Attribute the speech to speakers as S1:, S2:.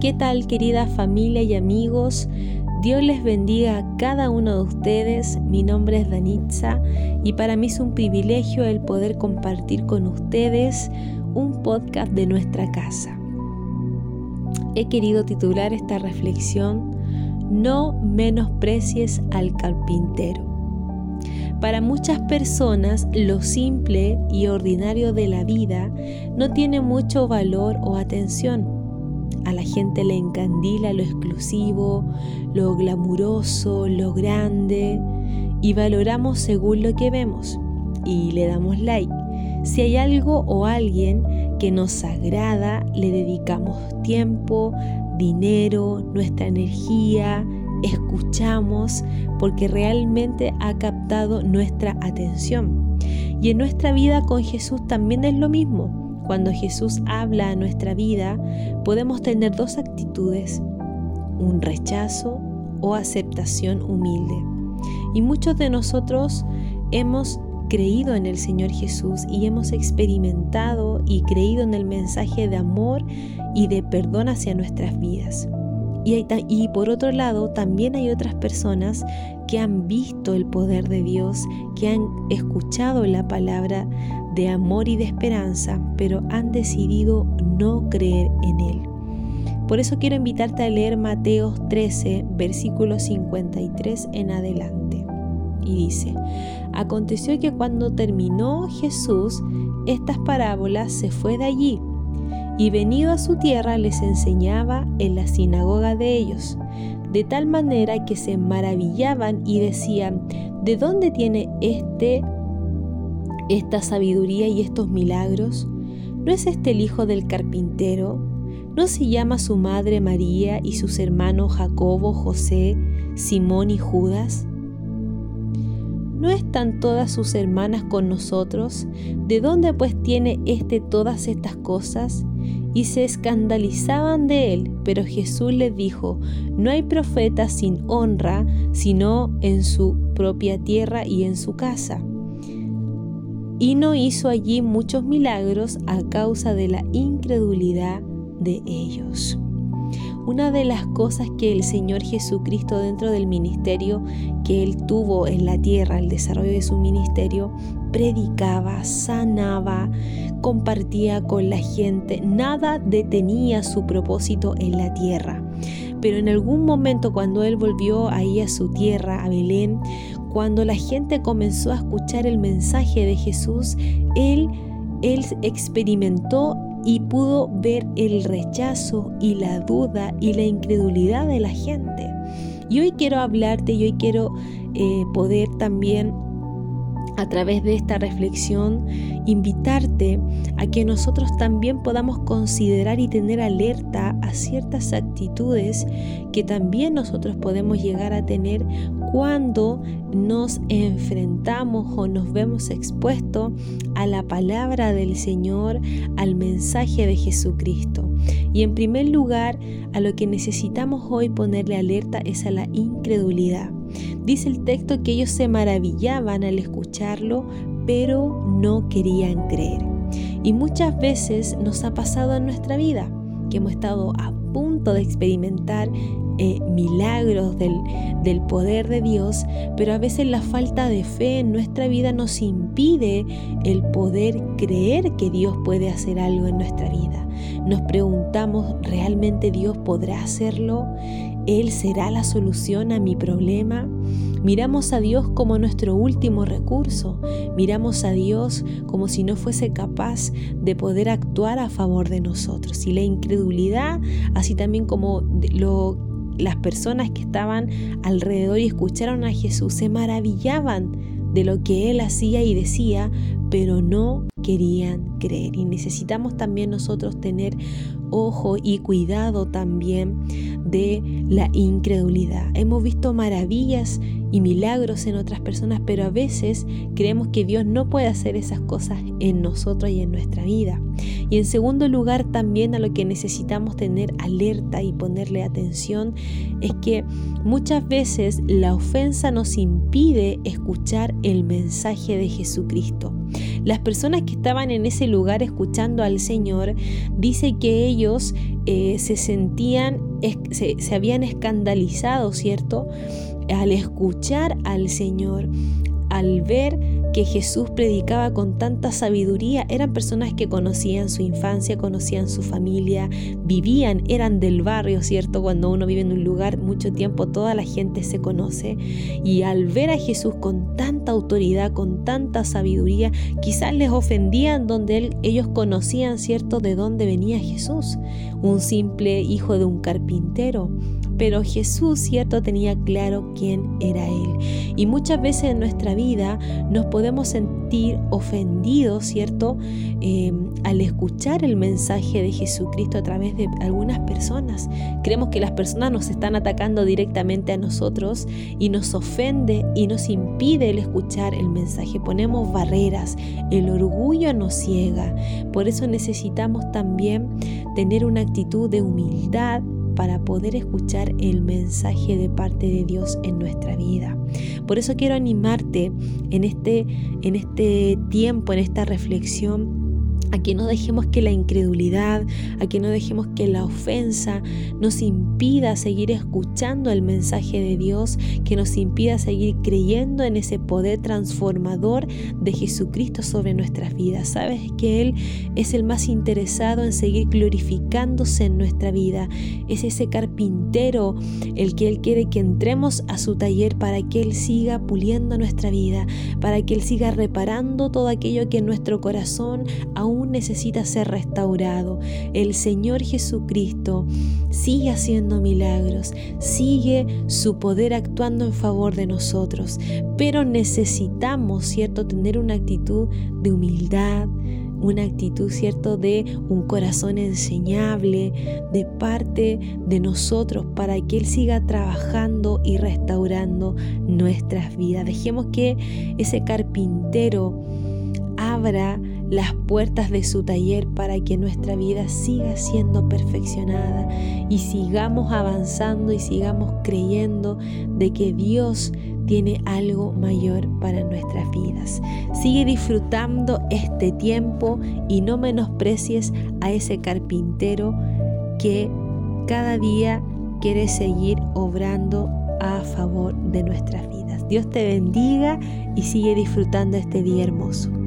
S1: ¿Qué tal querida familia y amigos? Dios les bendiga a cada uno de ustedes. Mi nombre es Danitza y para mí es un privilegio el poder compartir con ustedes un podcast de nuestra casa. He querido titular esta reflexión No menosprecies al carpintero. Para muchas personas lo simple y ordinario de la vida no tiene mucho valor o atención gente le encandila lo exclusivo, lo glamuroso, lo grande y valoramos según lo que vemos y le damos like. Si hay algo o alguien que nos agrada, le dedicamos tiempo, dinero, nuestra energía, escuchamos porque realmente ha captado nuestra atención. Y en nuestra vida con Jesús también es lo mismo. Cuando Jesús habla a nuestra vida, podemos tener dos actitudes, un rechazo o aceptación humilde. Y muchos de nosotros hemos creído en el Señor Jesús y hemos experimentado y creído en el mensaje de amor y de perdón hacia nuestras vidas. Y, y, por otro lado, también hay otras personas que han visto el poder de Dios, que han escuchado la palabra de amor y de esperanza, pero han decidido no creer en Él. Por eso quiero invitarte a leer Mateos 13, versículo 53 en adelante. Y dice, aconteció que cuando terminó Jesús estas parábolas se fue de allí y venido a su tierra les enseñaba en la sinagoga de ellos, de tal manera que se maravillaban y decían, ¿de dónde tiene este esta sabiduría y estos milagros? ¿No es este el hijo del carpintero? ¿No se llama su madre María y sus hermanos Jacobo, José, Simón y Judas? ¿No están todas sus hermanas con nosotros? ¿De dónde pues tiene éste todas estas cosas? Y se escandalizaban de él, pero Jesús les dijo, no hay profeta sin honra, sino en su propia tierra y en su casa y no hizo allí muchos milagros a causa de la incredulidad de ellos. Una de las cosas que el Señor Jesucristo dentro del ministerio que él tuvo en la tierra, el desarrollo de su ministerio, predicaba, sanaba, compartía con la gente, nada detenía su propósito en la tierra. Pero en algún momento cuando él volvió ahí a su tierra, a Belén, cuando la gente comenzó a escuchar el mensaje de Jesús, él, experimentó y pudo ver el rechazo y la duda y la incredulidad de la gente. Y hoy quiero hablarte y hoy quiero eh, poder también a través de esta reflexión invitarte a que nosotros también podamos considerar y tener alerta a ciertas actitudes que también nosotros podemos llegar a tener cuando nos enfrentamos o nos vemos expuestos a la palabra del Señor, al mensaje de Jesucristo. Y en primer lugar, a lo que necesitamos hoy ponerle alerta es a la incredulidad. Dice el texto que ellos se maravillaban al escucharlo, pero no querían creer. Y muchas veces nos ha pasado en nuestra vida que hemos estado a punto de experimentar eh, milagros del, del poder de Dios, pero a veces la falta de fe en nuestra vida nos impide el poder creer que Dios puede hacer algo en nuestra vida. Nos preguntamos, ¿realmente Dios podrá hacerlo? ¿Él será la solución a mi problema? Miramos a Dios como nuestro último recurso. Miramos a Dios como si no fuese capaz de poder actuar a favor de nosotros. Y la incredulidad, así también como lo, las personas que estaban alrededor y escucharon a Jesús, se maravillaban de lo que Él hacía y decía, pero no querían creer. Y necesitamos también nosotros tener ojo y cuidado también de la incredulidad. Hemos visto maravillas y milagros en otras personas, pero a veces creemos que Dios no puede hacer esas cosas en nosotros y en nuestra vida. Y en segundo lugar, también a lo que necesitamos tener alerta y ponerle atención es que muchas veces la ofensa nos impide escuchar el mensaje de Jesucristo. Las personas que estaban en ese lugar escuchando al Señor, dice que ellos eh, se sentían, se, se habían escandalizado, ¿cierto? Al escuchar al Señor, al ver que Jesús predicaba con tanta sabiduría eran personas que conocían su infancia, conocían su familia, vivían, eran del barrio, ¿cierto? Cuando uno vive en un lugar mucho tiempo, toda la gente se conoce. Y al ver a Jesús con tanta autoridad, con tanta sabiduría, quizás les ofendían donde ellos conocían, ¿cierto?, de dónde venía Jesús, un simple hijo de un carpintero pero Jesús, cierto, tenía claro quién era Él. Y muchas veces en nuestra vida nos podemos sentir ofendidos, cierto, em, al escuchar el mensaje de Jesucristo a través de algunas personas. Creemos que las personas nos están atacando directamente a nosotros y nos ofende y nos impide el escuchar el mensaje. Ponemos barreras, el orgullo nos ciega. Por eso necesitamos también tener una actitud de humildad, para poder escuchar el mensaje de parte de Dios en nuestra vida. Por eso quiero animarte en este, en este tiempo, en esta reflexión a que no dejemos que la incredulidad, a que no dejemos que la ofensa nos impida seguir escuchando el mensaje de Dios, que nos impida seguir creyendo en ese poder transformador de Jesucristo sobre nuestras vidas. Sabes que Él es el más interesado en seguir glorificándose en nuestra vida. Es ese carpintero el que Él quiere que entremos a su taller para que Él siga puliendo nuestra vida, para que Él siga reparando todo aquello que en nuestro corazón necesita ser restaurado. El Señor Jesucristo sigue haciendo milagros, sigue su poder actuando en favor de nosotros, pero necesitamos, ¿cierto?, tener una actitud de humildad, una actitud, ¿cierto?, de un corazón enseñable de parte de nosotros para que Él siga trabajando y restaurando nuestras vidas. Dejemos que ese carpintero abra las puertas de su taller para que nuestra vida siga siendo perfeccionada y sigamos avanzando y sigamos creyendo de que Dios tiene algo mayor para nuestras vidas. Sigue disfrutando este tiempo y no menosprecies a ese carpintero que cada día quiere seguir obrando a favor de nuestras vidas. Dios te bendiga y sigue disfrutando este día hermoso.